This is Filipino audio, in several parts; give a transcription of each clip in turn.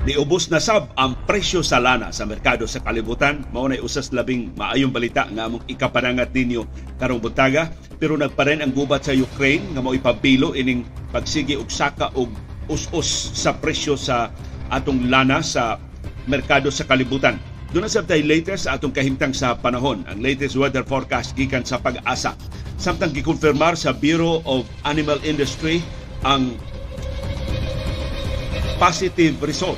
Niubos na sab ang presyo sa lana sa merkado sa kalibutan. Mao na usas labing maayong balita nga among ikapanangat ninyo karong buntaga. Pero nagparin ang gubat sa Ukraine nga mao ipabilo ining pagsigi og saka og us-us sa presyo sa atong lana sa merkado sa kalibutan. Doon na sabtay latest sa atong kahimtang sa panahon. Ang latest weather forecast gikan sa pag-asa. Samtang gikonfirmar sa Bureau of Animal Industry ang positive result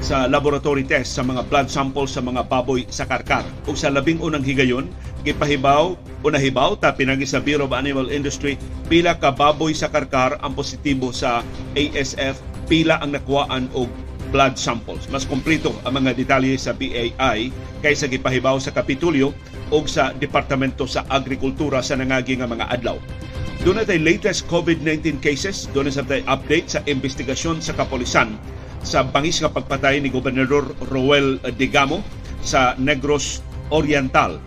sa laboratory test sa mga blood samples sa mga baboy sa karkar. Ug sa labing unang higayon, gipahibaw o nahibaw ta pinagi sa Bureau of Animal Industry pila ka baboy sa karkar ang positibo sa ASF, pila ang nakuhaan og blood samples. Mas kompleto ang mga detalye sa BAI kaysa gipahibaw sa Kapitulyo o sa Departamento sa Agrikultura sa nangagi nga mga adlaw. Doon na latest COVID-19 cases. Doon na tayo update sa investigasyon sa kapolisan sa bangis nga pagpatay ni Gobernador Roel Digamo sa Negros Oriental.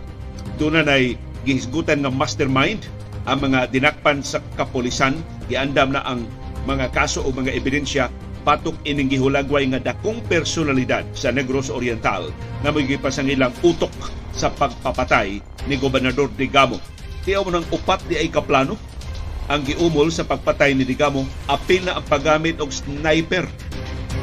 Doon na gihisgutan ng mastermind ang mga dinakpan sa kapolisan. Giandam na ang mga kaso o mga ebidensya patok ining gihulagway nga dakong personalidad sa Negros Oriental na magigipas ang ilang utok sa pagpapatay ni Gobernador Digamo. Tiyaw mo ng upat di ay kaplano ang giumol sa pagpatay ni Digamo. Apil na ang paggamit og sniper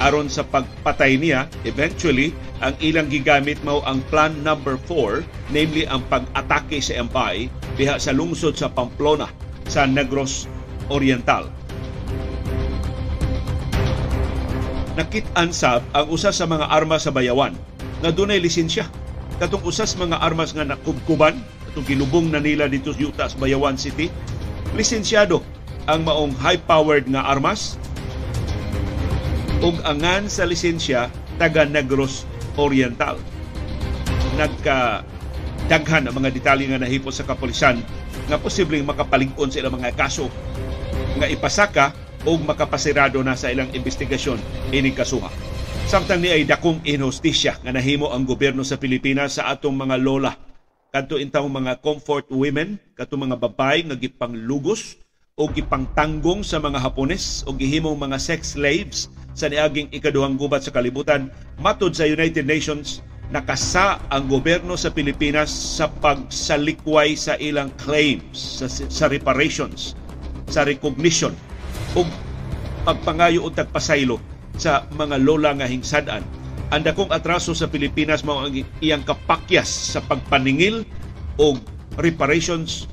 aron sa pagpatay niya. Eventually ang ilang gigamit mao ang plan number 4 namely ang pag-atake sa MPI diha sa lungsod sa Pamplona sa Negros Oriental. Nakit-an sab ang usa sa mga armas sa bayawan. Nga dunay lisensya. Katong usas mga armas nga nakubkuban katong gilubong na nila dito sa Utah Bayawan City lisensyado ang maong high-powered nga armas ug angan sa lisensya taga Negros Oriental. Nagka daghan ang mga detalye nga nahipos sa kapulisan nga posibleng makapalig-on sa ilang mga kaso nga ipasaka o makapasirado na sa ilang investigasyon ining kasuha. Samtang ni ay dakong inhostisya nga nahimo ang gobyerno sa Pilipinas sa atong mga lola kadto intaw mga comfort women, kadto mga babay nga gipanglugos o gipangtanggong sa mga Hapones o gihimong mga sex slaves sa niaging ikaduhang gubat sa kalibutan matud sa United Nations nakasa ang gobyerno sa Pilipinas sa pagsalikway sa ilang claims sa, sa reparations sa recognition ug pagpangayo og tagpasaylo sa mga lola nga hingsadan ang dakong atraso sa Pilipinas mao ang iyang kapakyas sa pagpaningil o reparations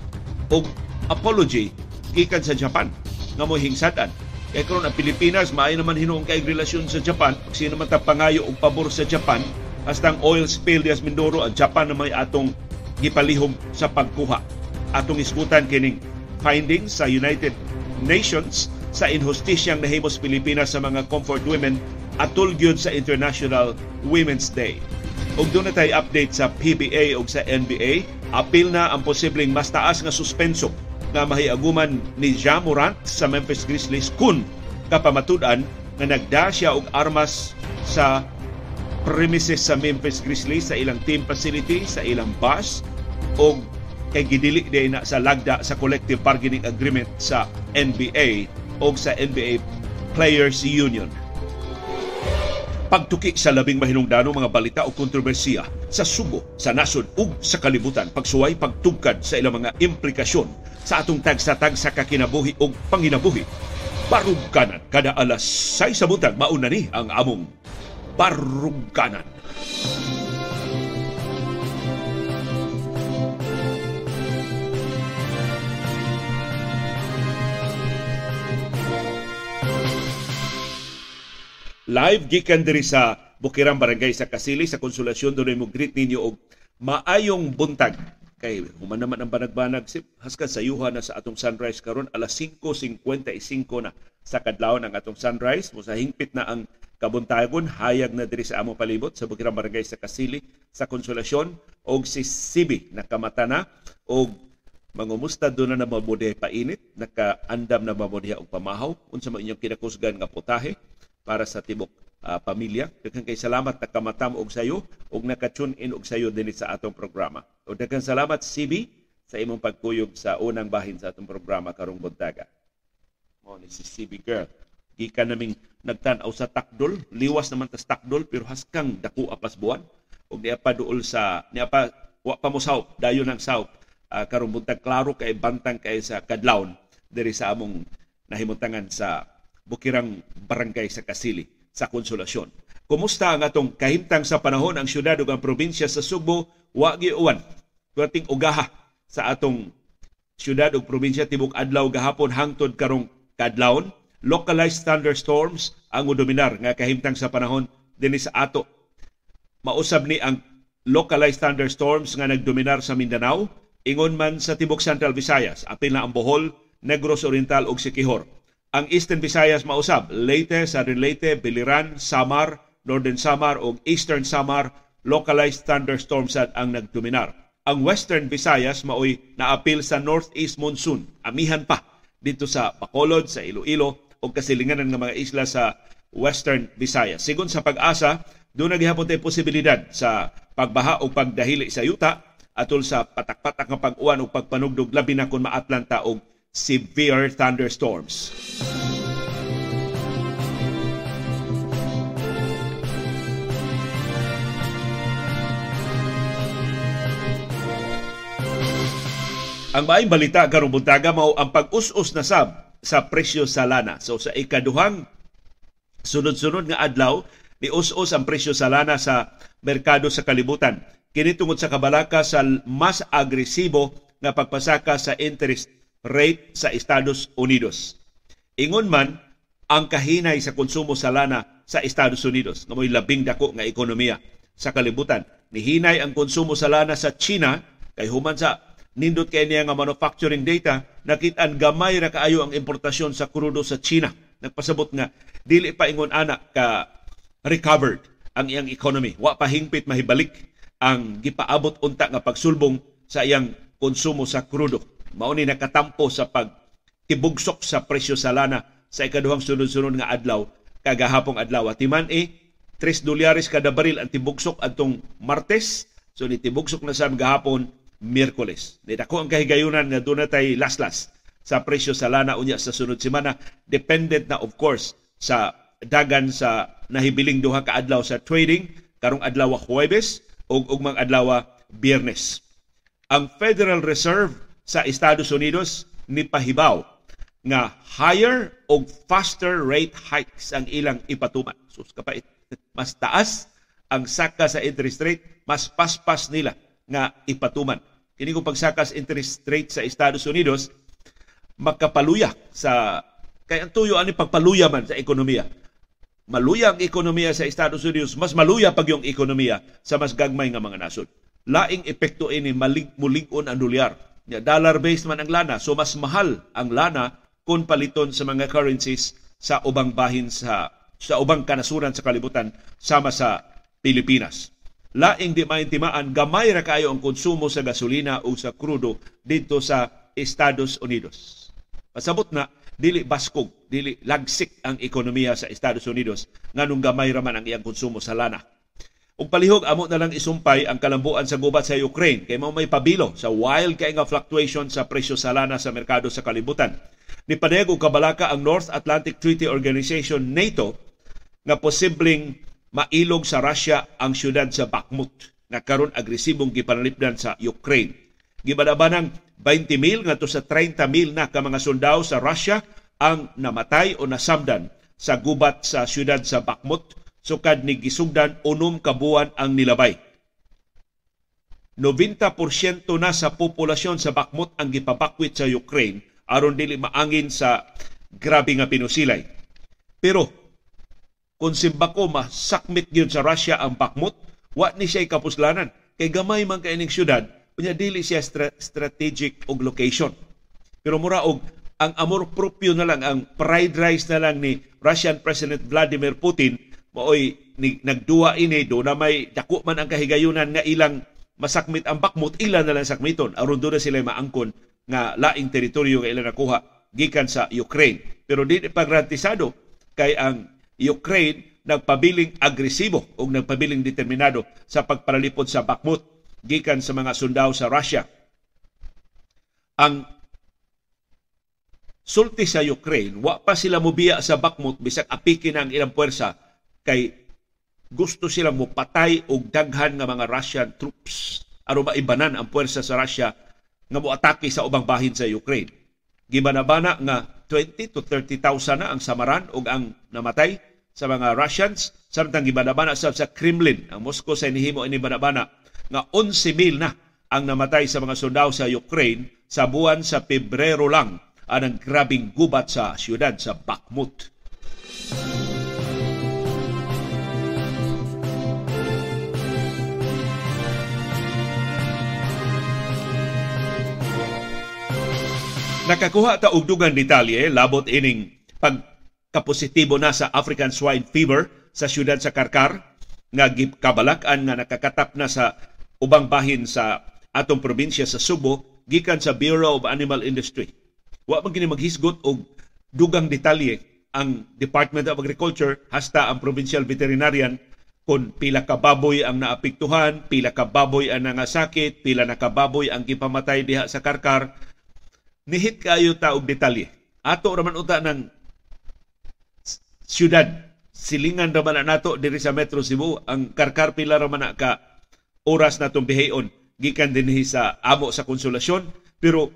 o apology gikan sa Japan. Nga mo hingsadan. Kay karon ang Pilipinas maayo naman hinuong kay relasyon sa Japan. Ug sino man pangayo og pabor sa Japan hasta ang oil spill dias Mindoro ang Japan na may atong gipalihom sa pagkuha. Atong isgutan kining findings sa United Nations sa injustisyang nahimos Pilipinas sa mga comfort women atul gyud sa International Women's Day. Ug doon na update sa PBA ug sa NBA, apil na ang posibleng mas taas nga suspenso nga mahiaguman ni Ja Morant sa Memphis Grizzlies kun kapamatudan nga nagda siya og armas sa premises sa Memphis Grizzlies sa ilang team facility, sa ilang bus o kay gidili day na sa lagda sa collective bargaining agreement sa NBA o sa NBA Players Union pagtuki sa labing mahinungdanong mga balita o kontrobersiya sa sugo, sa nasod ug sa kalibutan, pagsuway pagtugkad sa ilang mga implikasyon sa atong tagsatag sa kakinabuhi ug panginabuhi. Barugkanan kada alas 6 sa buntag mauna ni ang among barugkanan. Live gikan diri sa Bukirang Barangay sa Kasili sa Konsolasyon doon mo greet ninyo og maayong buntag. Kay human naman ang banag-banag sip haskan sayuhan na sa atong sunrise karon alas 5:55 na sa kadlawon ang atong sunrise. Mo sa hingpit na ang kabuntagon hayag na diri sa among palibot sa Bukirang Barangay sa Kasili sa Konsolasyon. Og si Sibi nakamata na. Og mangumusta doon na mabudihay painit nakaandam na mabudihay og pamahaw. Unsa man inyong kinakusgan nga putahe para sa tibok uh, pamilya. Daghang kay salamat na kamatam og sayo ug naka-tune in og sayo dinhi sa atong programa. O daghang salamat CB sa imong pagkuyog sa unang bahin sa atong programa karong buntaga. Mo ni si CB girl. gikan naming nagtan-aw sa takdol, liwas naman ta takdol pero haskang dako apas buwan ug niya pa duol sa niya pa wa pa mo south, dayon ng south. Uh, karong buntag klaro kay bantang kay sa Kadlawon diri sa among nahimutangan sa Bukirang Barangay sa Kasili sa Konsolasyon. Kumusta ang atong kahimtang sa panahon ang syudad ug ang probinsya sa Subo wa giuwan. Kuwating ugaha sa atong syudad ug probinsya tibok adlaw gahapon hangtod karong kadlawon localized thunderstorms ang dominar nga kahimtang sa panahon dinhi sa ato. Mausab ni ang localized thunderstorms nga nagdominar sa Mindanao, ingon man sa tibok Central Visayas, apil na ang Bohol, Negros Oriental ug Siquijor. Ang Eastern Visayas mausab, Leyte, Southern Leyte, Biliran, Samar, Northern Samar ug Eastern Samar, localized thunderstorms ang nagdominar. Ang Western Visayas maoy naapil sa northeast monsoon, amihan pa dito sa Bacolod, sa Iloilo ug kasilinganan ng mga isla sa Western Visayas. Sigon sa pag-asa, doon naghihapon tayo posibilidad sa pagbaha o pagdahili sa yuta atol sa patak-patak nga pag-uwan o pagpanugdog labi na kung maatlanta og severe thunderstorms. Ang maayong balita karong buntaga mao ang pag-us-us na sab sa presyo sa lana. So sa ikaduhang sunod-sunod nga adlaw ni us-us ang presyo sa lana sa merkado sa kalibutan. Kini tungod sa kabalaka sa mas agresibo nga pagpasaka sa interest rate sa Estados Unidos. Ingon man ang kahinay sa konsumo sa lana sa Estados Unidos nga mo'y labing dako nga ekonomiya sa kalibutan. Nihinay ang konsumo sa lana sa China kay human sa nindot kay niya nga manufacturing data nakit-an gamay ra kaayo ang importasyon sa krudo sa China. Nagpasabot nga dili pa ingon ana ka recovered ang iyang economy. Wa pa hingpit mahibalik ang gipaabot unta nga pagsulbong sa iyang konsumo sa krudo. Mao ni nakatampo sa pag tibugsok sa presyo sa lana sa ikaduhang sunod-sunod nga adlaw kagahapong adlaw. Timan e 3 dolyares kada baril ang tibugsok adtong Martes. So ni tibugsok na sa gahapon Miyerkules. Ni dako ang kahigayunan nga doon tay laslas sa presyo sa lana unya sa sunod semana dependent na of course sa dagan sa nahibiling duha ka adlaw sa trading karong adlaw Huwebes ug ugmang adlaw Biyernes. Ang Federal Reserve sa Estados Unidos ni pahibaw nga higher o faster rate hikes ang ilang ipatuman. Sus kapait. Mas taas ang saka sa interest rate, mas paspas nila nga ipatuman. Kini kung pagsaka sa interest rate sa Estados Unidos, makapaluya sa kay ang tuyo ani pagpaluya man sa ekonomiya maluya ang ekonomiya sa Estados Unidos, mas maluya pag yung ekonomiya sa mas gagmay nga mga nasod. Laing epekto ini malig mulig-on ang dolyar. Dollar based man ang lana, so mas mahal ang lana kung paliton sa mga currencies sa ubang bahin sa sa ubang kanasuran sa kalibutan sama sa Pilipinas. Laing di maintimaan gamay ra kayo ang konsumo sa gasolina o sa krudo dito sa Estados Unidos. Pasabot na dili baskog, dili lagsik ang ekonomiya sa Estados Unidos nganong gamay raman ang iyang konsumo sa lana. Ug palihog amo na lang isumpay ang kalambuan sa gubat sa Ukraine kay mao may pabilo sa wild kay nga fluctuation sa presyo sa lana sa merkado sa kalibutan. Ni padayag og kabalaka ang North Atlantic Treaty Organization NATO nga posibleng mailog sa Russia ang syudad sa Bakhmut na karon agresibong gipanalipdan sa Ukraine. Gibadabanang 20,000 ngadto sa 30,000 na ka mga sundao sa Russia ang namatay o nasamdan sa gubat sa siyudad sa Bakhmut sukad ni gisugdan unom ka buwan ang nilabay. 90% na sa populasyon sa Bakhmut ang gipabakwit sa Ukraine aron dili maangin sa grabe nga pinusilay. Pero kung simbako masakmit gyud sa Russia ang Bakhmut, wa ni siya kapuslanan kay gamay man kay ining syudad Unya dili siya stra- strategic og location. Pero mura og ang amor propio na lang, ang pride rice na lang ni Russian President Vladimir Putin, maoy nagduwa ini do na may dako man ang kahigayunan nga ilang masakmit ang bakmut, ilan na lang sakmiton. aron do na sila maangkon nga laing teritoryo nga ilang nakuha gikan sa Ukraine. Pero di pagrantisado kay ang Ukraine nagpabiling agresibo o nagpabiling determinado sa pagparalipod sa Bakhmut gikan sa mga sundao sa Russia. Ang sulti sa Ukraine, wa pa sila mubiya sa Bakhmut bisag apikin ang ilang puwersa kay gusto silang mupatay og daghan nga mga Russian troops aron maibanan ang puwersa sa Russia nga moatake sa ubang bahin sa Ukraine. Gibanabana nga 20 to 30,000 na ang samaran ug ang namatay sa mga Russians samtang gibanabana sa sa Kremlin ang Moscow sa inihimo ini banabana nga 11,000 na ang namatay sa mga sundao sa Ukraine sa buwan sa Pebrero lang anang grabing gubat sa siyudad sa Bakhmut. Nakakuha ta og dugang detalye labot ining pagkapositibo na sa African swine fever sa siyudad sa Karkar nga gikabalak-an nga nakakatap na sa ubang bahin sa atong probinsya sa Subo gikan sa Bureau of Animal Industry. Wa man kini maghisgot og dugang detalye ang Department of Agriculture hasta ang Provincial Veterinarian kung pila ka baboy ang naapektuhan, pila ka baboy ang nangasakit, pila na ka baboy ang gipamatay diha sa Karkar nihit kayo ta og detalye. Ato raman uta ng syudad. Silingan raman na nato diri sa Metro Cebu. Ang karkar pila raman na ka oras na tumbihayon gikan dinhi sa amo sa konsolasyon pero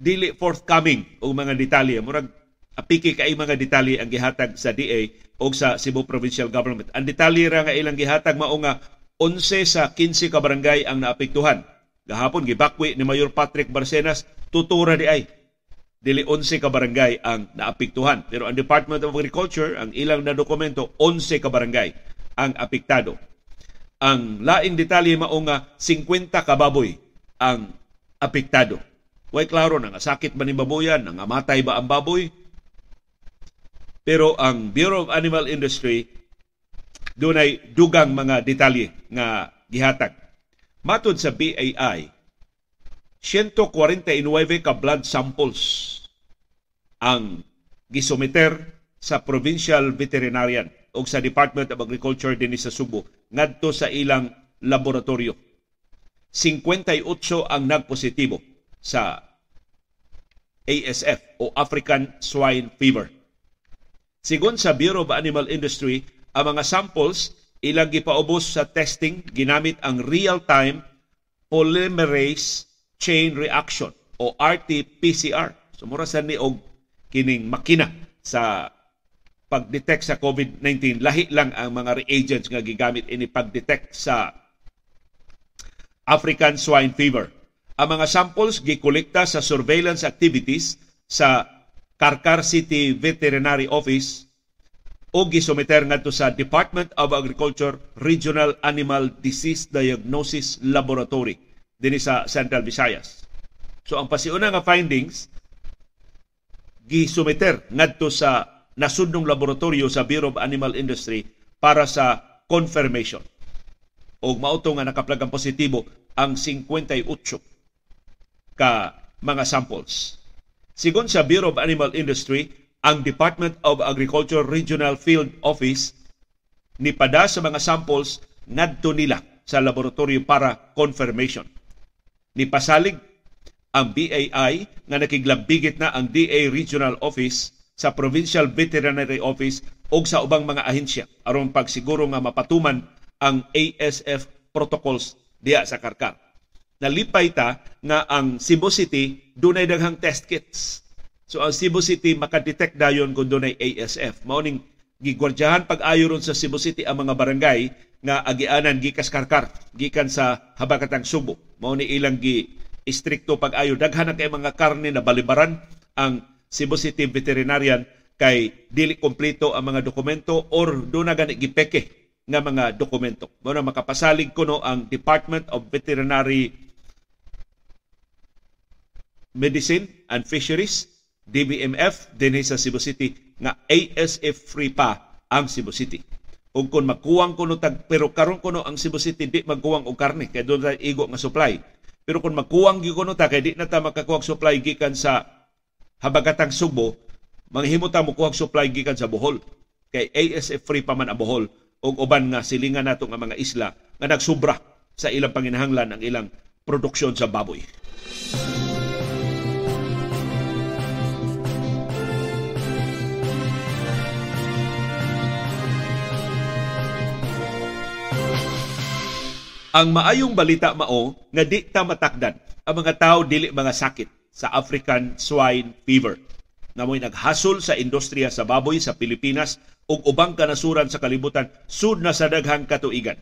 dili forthcoming og mga detalye murag apiki kay mga detalye ang gihatag sa DA o sa Cebu Provincial Government ang detalye ra nga ilang gihatag mao nga 11 sa 15 ka barangay ang naapektuhan gahapon gibakwi ni Mayor Patrick Barcenas tutura di ay dili 11 ka barangay ang naapektuhan. Pero ang Department of Agriculture, ang ilang na dokumento, 11 ka barangay ang apektado. Ang laing detalye mao nga 50 ka baboy ang apektado. Way klaro na nga sakit ba ni baboyan, nga matay ba ang baboy? Pero ang Bureau of Animal Industry dunay dugang mga detalye nga gihatag. Matod sa BAI, 149 ka blood samples ang gisumiter sa Provincial Veterinarian o sa Department of Agriculture din sa Subo ngadto sa ilang laboratorio. 58 ang nagpositibo sa ASF o African Swine Fever. Sigon sa Bureau of Animal Industry, ang mga samples ilang gipaubos sa testing ginamit ang real-time polymerase chain reaction o RT-PCR. So mura sa ni og kining makina sa pag-detect sa COVID-19. Lahi lang ang mga reagents nga gigamit ini pag-detect sa African swine fever. Ang mga samples gikolekta sa surveillance activities sa Karkar City Veterinary Office o gisumiter ngadto sa Department of Agriculture Regional Animal Disease Diagnosis Laboratory dinhi sa Central Visayas. So ang pasiuna nga findings gisumiter ngadto sa nasudnong laboratorio sa Bureau of Animal Industry para sa confirmation. O mauto nga nakaplagang positibo ang 58 ka mga samples. Sigon sa Bureau of Animal Industry, ang Department of Agriculture Regional Field Office nipada sa mga samples ngadto nila sa laboratorio para confirmation ni pasalig ang BAI nga nakiglambigit na ang DA Regional Office sa Provincial Veterinary Office o sa ubang mga ahensya aron pagsiguro nga mapatuman ang ASF protocols diya sa Karkar. Nalipay ta nga ang Cebu City dunay daghang test kits. So ang Cebu City makadetect dayon kung dunay ASF. Mao ning gigwardyahan pag-ayo ron sa Cebu City ang mga barangay nga agianan gikas Karkar gikan sa Habakatang Subo mao ni ilang gi istrikto pag-ayo daghan kay mga karne na balibaran ang Cebu City Veterinarian kay dili kompleto ang mga dokumento or do na gani gipeke nga mga dokumento. Mao na makapasalig kuno ang Department of Veterinary Medicine and Fisheries DBMF dinhi sa Cebu City nga ASF free pa ang Cebu City ug kung magkuwang kuno tag pero karon kuno ang Cebu City di magkuwang og karne kay doon ra igo nga supply. Pero kung magkuwang gyud kuno ta kay di na ta makakuha supply gikan sa habagatang Subo, manghimo ta mo kuha supply gikan sa Bohol. Kay ASF free pa man ang Bohol ug uban nga silingan nato nga mga isla nga nagsubra sa ilang panginahanglan ang ilang produksyon sa baboy. Ang maayong balita mao nga di ta matakdan ang mga tao dili mga sakit sa African swine fever na mo'y naghasol sa industriya sa baboy sa Pilipinas ug ubang kanasuran sa kalibutan sud na sa daghang katuigan.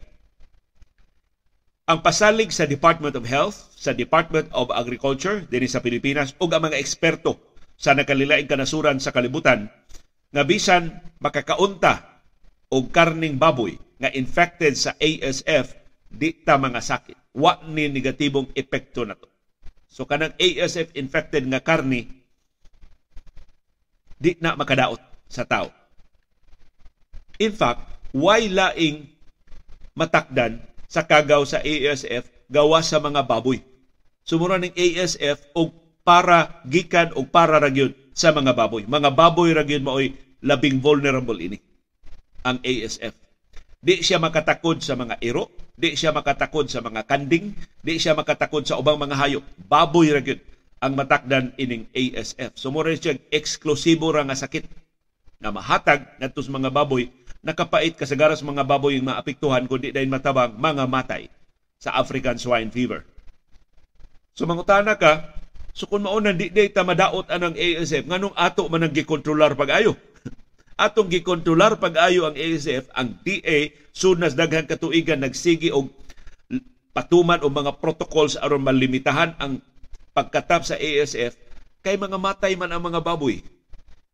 Ang pasalig sa Department of Health, sa Department of Agriculture dinhi sa Pilipinas ug ang mga eksperto sa nakalilaing kanasuran sa kalibutan nga bisan makakaunta og karning baboy nga infected sa ASF di ta mga sakit. Wa ni negatibong epekto na to. So kanang ASF infected nga karni di na makadaot sa tao. In fact, why laing matakdan sa kagaw sa ASF gawa sa mga baboy. Sumura ning ASF og para gikan og para ragyod sa mga baboy. Mga baboy ragyod maoy labing vulnerable ini ang ASF. Di siya makatakod sa mga iro, di siya makatakod sa mga kanding, di siya makatakod sa ubang mga hayop. Baboy ragyod ang matakdan ining ASF. So mo siya eksklusibo ra nga sakit na mahatag ngadto sa mga baboy nakapait kasagaras mga baboy yung maapektuhan kundi dahil matabang mga matay sa African swine fever. So mangutana ka, so kung maunan di day ta madaot anang ASF, nganong ato man ang gikontrolar pag-ayo? Atong gikontrolar pag-ayo ang ASF, ang DA sunas daghang katuigan nagsigi og patuman o mga protocols aron malimitahan ang pagkatap sa ASF kay mga matay man ang mga baboy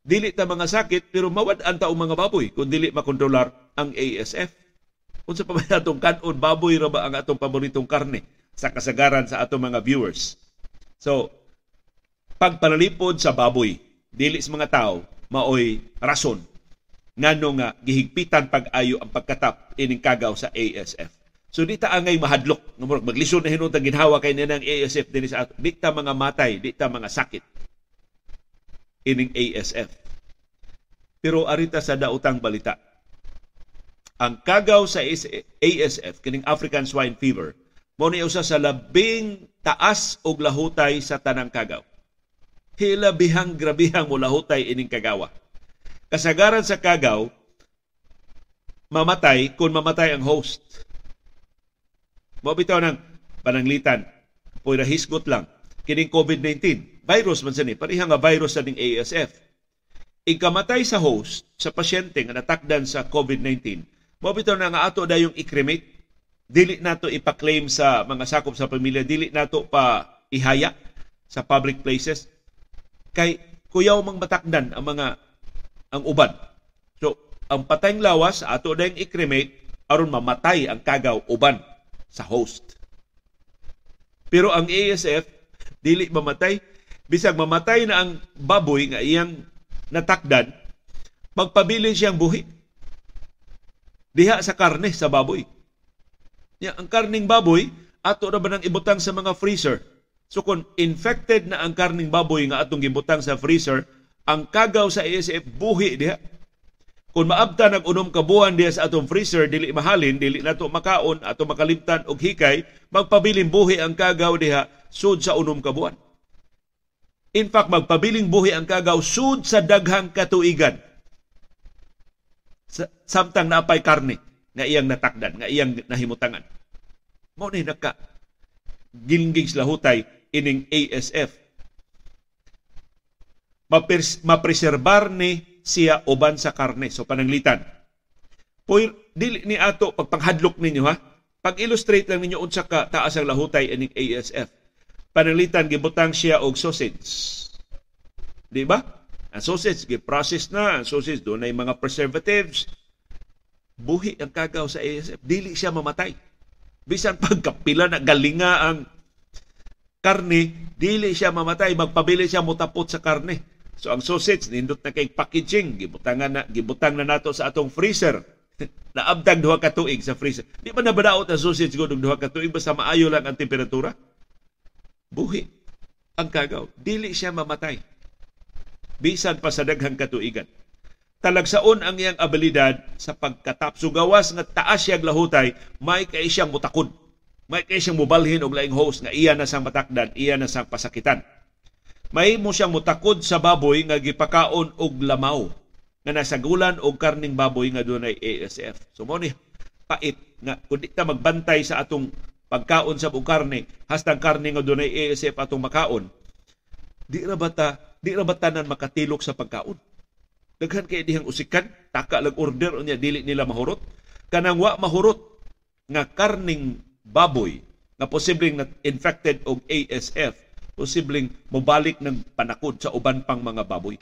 dili ta mga sakit pero mawad ang taong mga baboy kung dili makontrolar ang ASF. Unsa pa ba atong kanon baboy ra ba ang atong paboritong karne sa kasagaran sa atong mga viewers. So pagpalalipod sa baboy dili sa mga tao maoy rason ngano nga gihigpitan pag-ayo ang pagkatap ining kagaw sa ASF. So di ta angay mahadlok nga maglisod na hinuntang ginhawa kay nang ASF dinhi sa ato. Di ta mga matay, di ta mga sakit ining ASF. Pero arita sa dautang balita, ang kagaw sa ASF, kining African Swine Fever, mo ni usa sa labing taas og lahutay sa tanang kagaw. Hilabihang grabihang mo lahutay ining kagawa. Kasagaran sa kagaw, mamatay kung mamatay ang host. Mo bitaw ng pananglitan, puy hisgot lang, kining COVID-19 virus man sini, parihang nga virus sa ning ASF. Ikamatay sa host, sa pasyente nga natakdan sa COVID-19, mo bitaw na nga ato dayong i-cremate, dili nato ipa-claim sa mga sakop sa pamilya, dili nato pa ihaya sa public places. Kay kuyaw mang matakdan ang mga ang uban. So, ang patayng lawas ato dayong i-cremate aron mamatay ang kagaw uban sa host. Pero ang ASF dili mamatay bisag mamatay na ang baboy nga iyang natakdan, magpabilin siyang buhi. Diha sa karne sa baboy. Ya, ang karning baboy, ato na ba nang ibutang sa mga freezer? So kung infected na ang karning baboy nga atong gibutang sa freezer, ang kagaw sa ASF buhi diha. Kung maabta nag unom ka buwan sa atong freezer, dili mahalin, dili nato makaon, ato makalimtan og hikay, magpabiling buhi ang kagaw diha sud sa unom ka buwan. In fact, magpabiling buhi ang kagaw sud sa daghang katuigan. Samtang napay karne nga iyang natakdan, nga iyang nahimutangan. Mao ni naka gilingig lahutay ining ASF. Mapres, mapreserbar ni siya uban sa karne. So pananglitan. Puy, dili ni ato pagpanghadlok ninyo ha. Pag-illustrate lang ninyo unsa ka taas ang lahutay ining ASF panalitan gibutang siya og sausage. Di ba? Ang sausage gi-process na, ang sausage do na mga preservatives. Buhi ang kagaw sa ASF, dili siya mamatay. Bisan pagkapila na galinga ang karne, dili siya mamatay, magpabili siya mutapot sa karne. So ang sausage nindot na kay packaging, gibutangan na gibutang na nato sa atong freezer. Naabdag duha ka tuig sa freezer. Di ba nabadaot ang sausage gud duha ka tuig basta maayo lang ang temperatura? buhi ang kagaw. Dili siya mamatay. Bisan pa sa daghang katuigan. Talagsaon ang iyang abilidad sa pagkatap. So gawas nga taas siyang lahutay, may kay siyang mutakod. May kay siyang mubalhin og laing host nga iya na sang matakdan, iya na sang pasakitan. May mo siyang mutakod sa baboy nga gipakaon og lamaw nga nasagulan og karning baboy nga dunay ASF. So mo ni pait nga kun ta magbantay sa atong pagkaon sa karne hastang karne nga dunay ASF atong makaon di ra bata di ra batanan makatilok sa pagkaon daghan kay dihang usikan taka lang order unya dili nila mahurot kanang wa mahurot nga karning baboy nga posibleng na infected og ASF posibleng mobalik ng panakod sa uban pang mga baboy.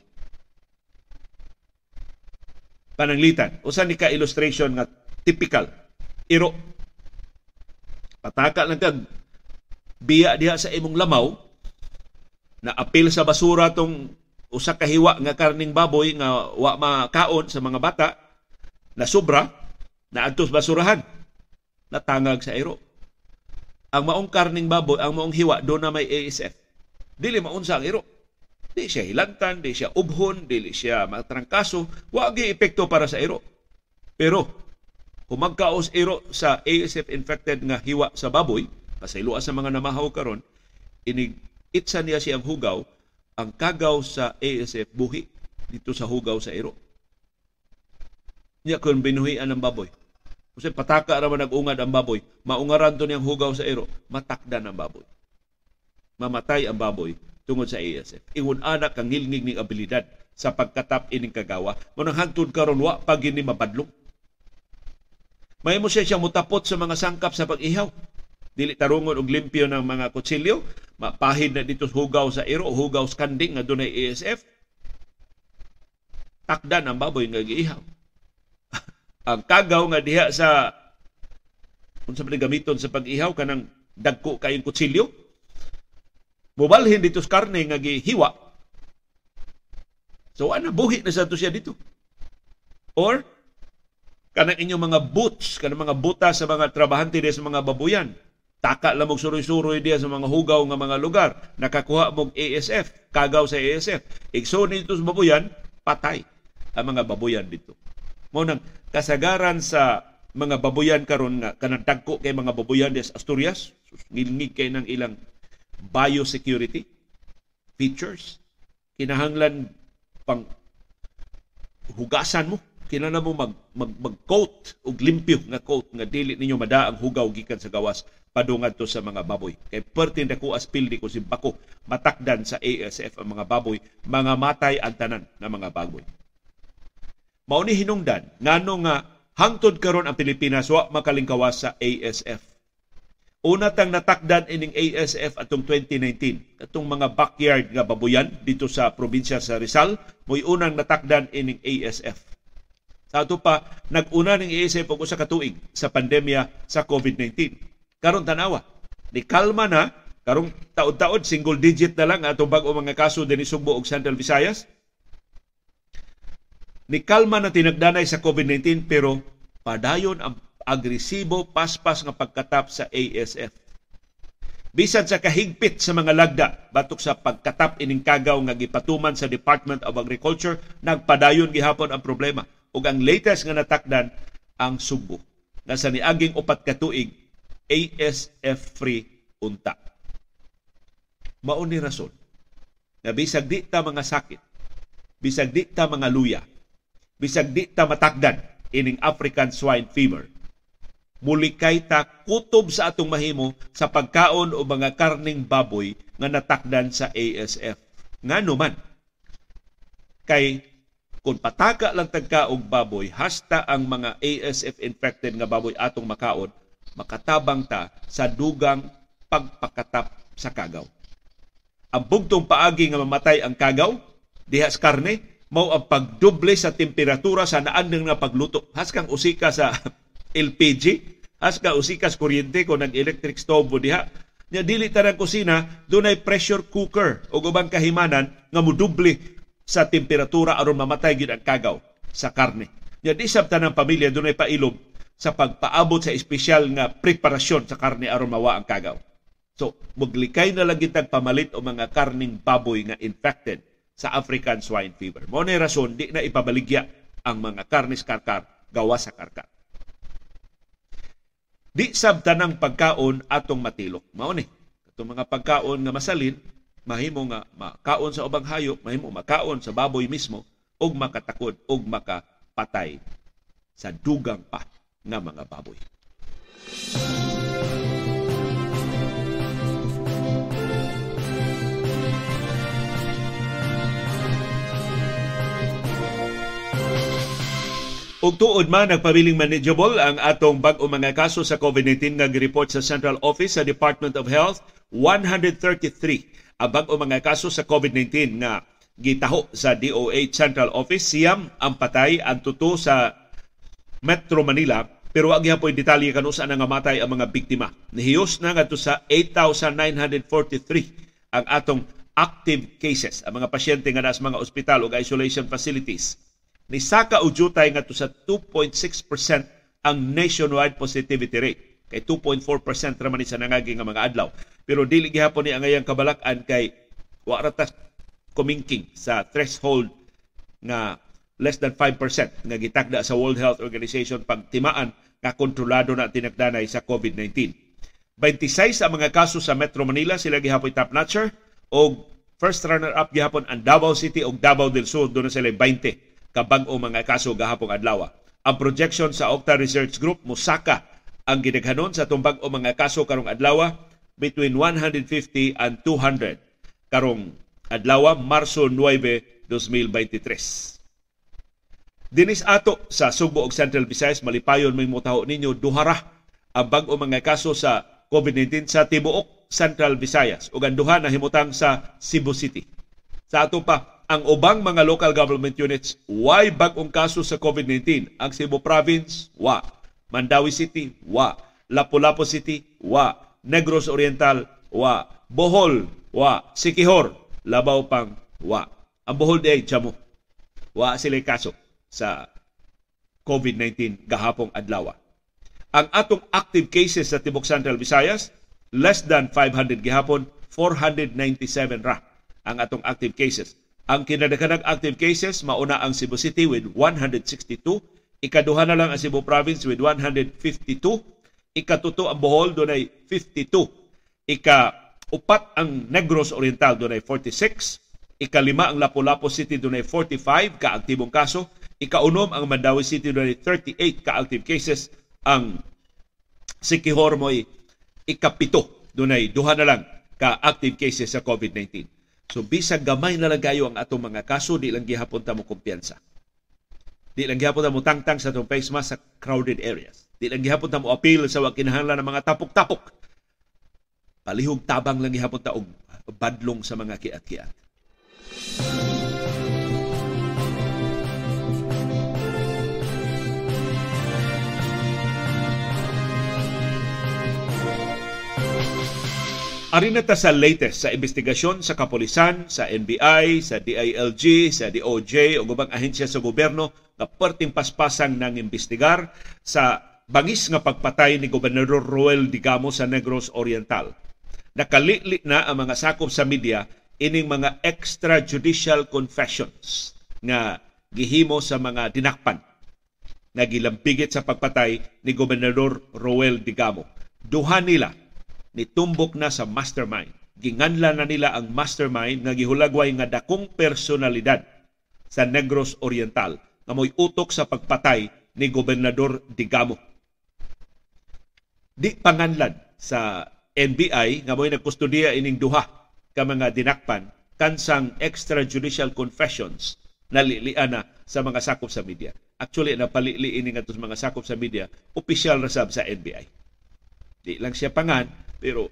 Pananglitan usa ni ka illustration nga typical iro. Pataka lang kag biya diha sa imong lamaw na apil sa basura tong usa ka hiwa nga karning baboy nga wa makaon sa mga bata na sobra na adtos basurahan natangag sa iro. Ang maong karning baboy ang maong hiwa do na may ASF dili maunsa ang iro di siya hilantan di siya ubhon dili siya matrangkaso wa epekto para sa iro pero kung magkaos iro sa ASF infected nga hiwa sa baboy kasayloa sa mga namahaw karon inig itsa niya siyang hugaw, ang kagaw sa ASF buhi dito sa hugaw sa iro. Niya kung binuhian ng baboy. Kasi pataka naman nag-ungad ang baboy, maungaran to niyang hugaw sa iro, matakdan ang baboy. Mamatay ang baboy tungod sa ASF. Ingon anak kang ngilngig ning abilidad sa pagkatap ining kagawa. Manang hangtod karon wa pag ini mabadlong. May mo siya siyang mutapot sa mga sangkap sa pag-ihaw dili tarungon og limpyo ng mga kutsilyo mapahid na dito hugaw sa iro hugaw sa kanding nga dunay ASF takdan ang baboy nga giihaw ang kagaw nga diha sa unsa man gamiton sa pag-ihaw kanang dagko kayong kutsilyo mubalhin dito sa karne nga gihiwa so ana buhi na sa to siya dito or kanang inyong mga boots kanang mga buta sa mga trabahante sa mga babuyan taka lang mong suroy-suroy diya sa mga hugaw nga mga lugar. Nakakuha mong ASF, kagaw sa ASF. Ikso nito sa babuyan, patay ang mga babuyan dito. Mo nang kasagaran sa mga babuyan karon nga kanang dagko kay mga babuyan des Asturias, ngilngig kay ng ilang biosecurity features kinahanglan pang hugasan mo kinahanglan mo mag, mag, mag coat og limpyo nga coat nga dili ninyo mada ang hugaw gikan sa gawas padungad to sa mga baboy. Kay pertin dako as pildi ko si Bako matakdan sa ASF ang mga baboy, mga matay ang tanan ng mga baboy. Mao ni hinungdan ngano nga hangtod karon ang Pilipinas wa makalingkawas sa ASF. Una tang natakdan ining ASF atong 2019. Atong mga backyard nga baboyan dito sa probinsya sa Rizal, mo'y unang natakdan ining ASF. Sa ato pa, nag-una ning ASF og usa ka tuig sa pandemya sa COVID-19 karon tanawa. Ni kalma na karong taod-taod single digit na lang atong bag-o mga kaso dinhi Sugbo ug Central Visayas. Ni kalma na tinagdanay sa COVID-19 pero padayon ang agresibo paspas nga pagkatap sa ASF. Bisan sa kahigpit sa mga lagda batok sa pagkatap ining kagaw nga gipatuman sa Department of Agriculture, nagpadayon gihapon ang problema. Ug ang latest nga natakdan ang Sugbo. Nasa niaging upat ka tuig ASF-free unta. Mao ni rason na bisag di ta mga sakit, bisag di ta mga luya, bisag di ta matakdan ining African swine fever. Mulikay ta kutob sa atong mahimo sa pagkaon o mga karning baboy nga natakdan sa ASF. Nga man, kay kung pataka lang tagka og baboy, hasta ang mga ASF infected nga baboy atong makaon, makatabang ta sa dugang pagpakatap sa kagaw. Ang bugtong paagi nga mamatay ang kagaw, diha sa karne, mao ang pagdoble sa temperatura sa naandang nga pagluto. Has kang usika sa LPG, has ka usika sa kuryente kung nag-electric stove mo diha. Nya dili ta kusina, dunay pressure cooker o ubang kahimanan nga muduble sa temperatura aron mamatay gid ang kagaw sa karne. Nya di sab tanang pamilya dunay pailom sa pagpaabot sa espesyal nga preparasyon sa karne aron mawa ang kagaw. So, maglikay na lang kitag pamalit o mga karning baboy nga infected sa African swine fever. Mo na rason di na ipabaligya ang mga karnis karkar gawa sa karkar. Di sab tanang pagkaon atong matilok. Mao ni. Itong mga pagkaon nga masalin, mahimo nga makaon sa ubang hayop, mahimo makaon sa baboy mismo ug makatakod ug makapatay sa dugang pa nga mga baboy. Ug tuod man nagpabiling manageable ang atong bag-o mga kaso sa COVID-19 nga gireport sa Central Office sa Department of Health, 133 ang bag-o mga kaso sa COVID-19 nga gitaho sa DOH Central Office. Siyam ang patay ang tuto sa Metro Manila pero wag gyapon detalye kanu sa nga matay ang mga biktima. Nihiyos na ngadto sa 8,943 ang atong active cases, ang mga pasyente nga nas mga ospital o isolation facilities ni Saka Ujutay nga to sa 2.6% ang nationwide positivity rate. Kay 2.4% raman ni sa nangagi nga mga adlaw. Pero dili gihapon ni ang ngayang kabalakan kay wa ta kumingking sa threshold nga less than 5% nga gitakda sa World Health Organization pagtimaan nga kontrolado na tinagdanay sa COVID-19. 26 ang mga kaso sa Metro Manila sila gihapon top notcher o first runner up gihapon ang Davao City ug Davao del Sur doon sila 20 kabag-o mga kaso gahapong adlaw. Ang projection sa Octa Research Group musaka ang gidaghanon sa tumbag o mga kaso karong adlaw between 150 and 200 karong adlaw Marso 9, 2023. Dinis ato sa Sugbo ug Central Visayas malipayon may mutaho ninyo duhara ang bag-o mga kaso sa COVID-19 sa tibuok Central Visayas ug ang duha na himutang sa Cebu City. Sa ato pa ang ubang mga local government units why bag-ong kaso sa COVID-19. Ang Cebu Province, wa. Mandawi City, wa. Lapu-Lapu City, wa. Negros Oriental, wa. Bohol, wa. Sikihor, Labaw pang, wa. Ang Bohol day, Chamo. Wa sila kaso sa COVID-19 gahapong adlaw. Ang atong active cases sa Tibok Central Visayas, less than 500 gihapon, 497 ra ang atong active cases ang kinadaghanang active cases mauna ang Cebu City with 162, ikaduha na lang ang Cebu Province with 152, ikatuto ang Bohol dunay 52, ika-upat ang Negros Oriental dunay 46, ikalima ang Lapu-Lapu City dunay 45 ka-aktibong kaso, ikaunom ang Mandawi City dunay 38 ka-active cases, ang Sikihor mo'y ikapito dunay duha na lang ka-active cases sa COVID-19. So bisag gamay na lang kayo ang atong mga kaso, di lang gihapon ta mo kumpiyansa. Di lang gihapon ta mo tangtang sa atong face mask sa crowded areas. Di lang gihapon ta mo appeal sa wag kinahanglan ng mga tapok-tapok. Palihog tabang lang gihapon ta og badlong sa mga kiat-kiat. Ari na ta sa latest sa investigasyon sa kapulisan, sa NBI, sa DILG, sa DOJ o gubang ahensya sa gobyerno nga perting paspasan ng investigar sa bangis nga pagpatay ni Gobernador Roel Digamo sa Negros Oriental. Nakalili na ang mga sakop sa media ining mga extrajudicial confessions nga gihimo sa mga dinakpan na gilambigit sa pagpatay ni Gobernador Roel Digamo. Duha nila nitumbok na sa mastermind. Ginganla na nila ang mastermind nga gihulagway nga dakong personalidad sa Negros Oriental nga mo'y utok sa pagpatay ni Gobernador Digamo. Di panganlan sa NBI nga mo'y nagkustudiya ining duha ka mga dinakpan kansang extrajudicial confessions na lilian na sa mga sakop sa media. Actually, napalili ini nga mga sakop sa media, opisyal na sa NBI. Di lang siya pangan, pero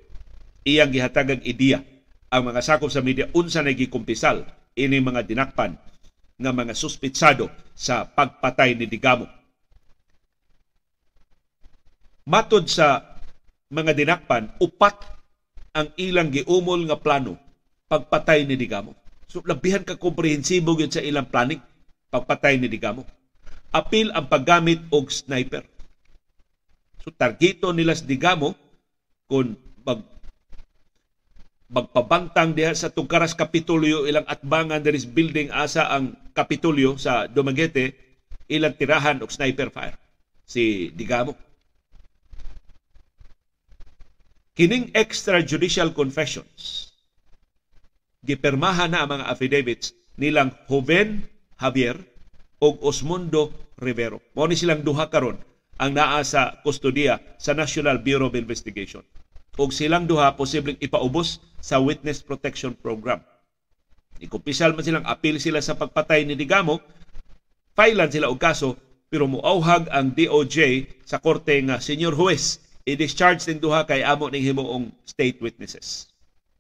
iyang gihatagag ideya ang mga sakop sa media unsa na gikumpisal ini mga dinakpan nga mga suspitsado sa pagpatay ni Digamo. Matod sa mga dinakpan, upat ang ilang giumol nga plano pagpatay ni Digamo. So labihan ka komprehensibo gyud sa ilang planning pagpatay ni Digamo. Apil ang paggamit og sniper. So targeto nila sa Digamo kung mag magpabangtang diha sa Tugkaras Kapitulyo ilang atbangan there is building asa ang Kapitulyo sa Dumaguete ilang tirahan og sniper fire si Digamo. Kining extrajudicial confessions gipirmahan na ang mga affidavits nilang Joven Javier o Osmundo Rivero. Mao ni silang duha karon ang naa sa kustodiya sa National Bureau of Investigation. Ug silang duha posibleng ipaubos sa Witness Protection Program. Ikumpisal man silang apil sila sa pagpatay ni Digamo, failan sila og kaso pero muauhag ang DOJ sa korte nga senior huwes i-discharge ning duha kay amo ning himuong state witnesses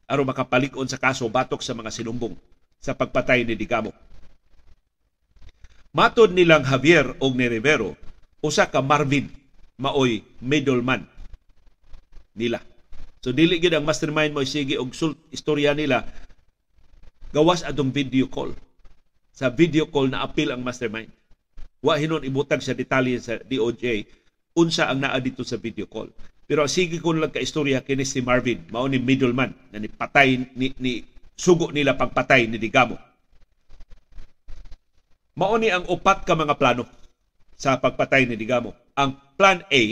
aron makapalikon sa kaso batok sa mga sinumbong sa pagpatay ni Digamo. Matod nilang Javier og ni Rivero, usa ka Marvin maoy middleman nila. So dili gid ang mastermind mo sige og istorya nila gawas adong video call. Sa video call na appeal ang mastermind. Wa hinon ibutang sa detalye sa DOJ unsa ang naa dito sa video call. Pero sige ko lang ka istorya kini si Marvin, mao ni middleman na ni patay ni, ni sugo nila pagpatay ni Digamo Mao ni ang upat ka mga plano sa pagpatay ni Digamo. Ang plan A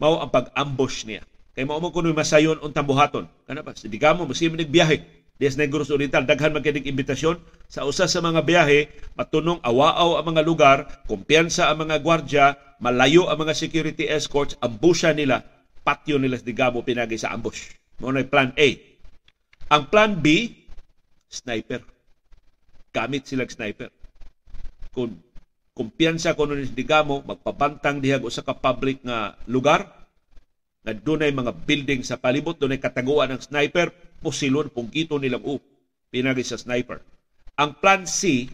mao ang pag-ambush niya. Kay mao kuno masayon untang buhaton. Kana ba si Digamo mo siya nagbiyahe Des Negros Oriental daghan man kining imbitasyon sa usa sa mga biyahe matunong awaaw ang mga lugar, kumpiyansa ang mga gwardya, malayo ang mga security escorts, ambusha nila, patio nila sa Digamo pinagi sa ambush. Mao na plan A. Ang plan B, sniper. Gamit sila sniper kung kumpiyansa ko nun digamo magpabantang dihag usa ka public nga lugar na dunay mga building sa palibot dunay kataguan ng sniper pusilon pungkito nilang up pinagi sa sniper. Ang plan C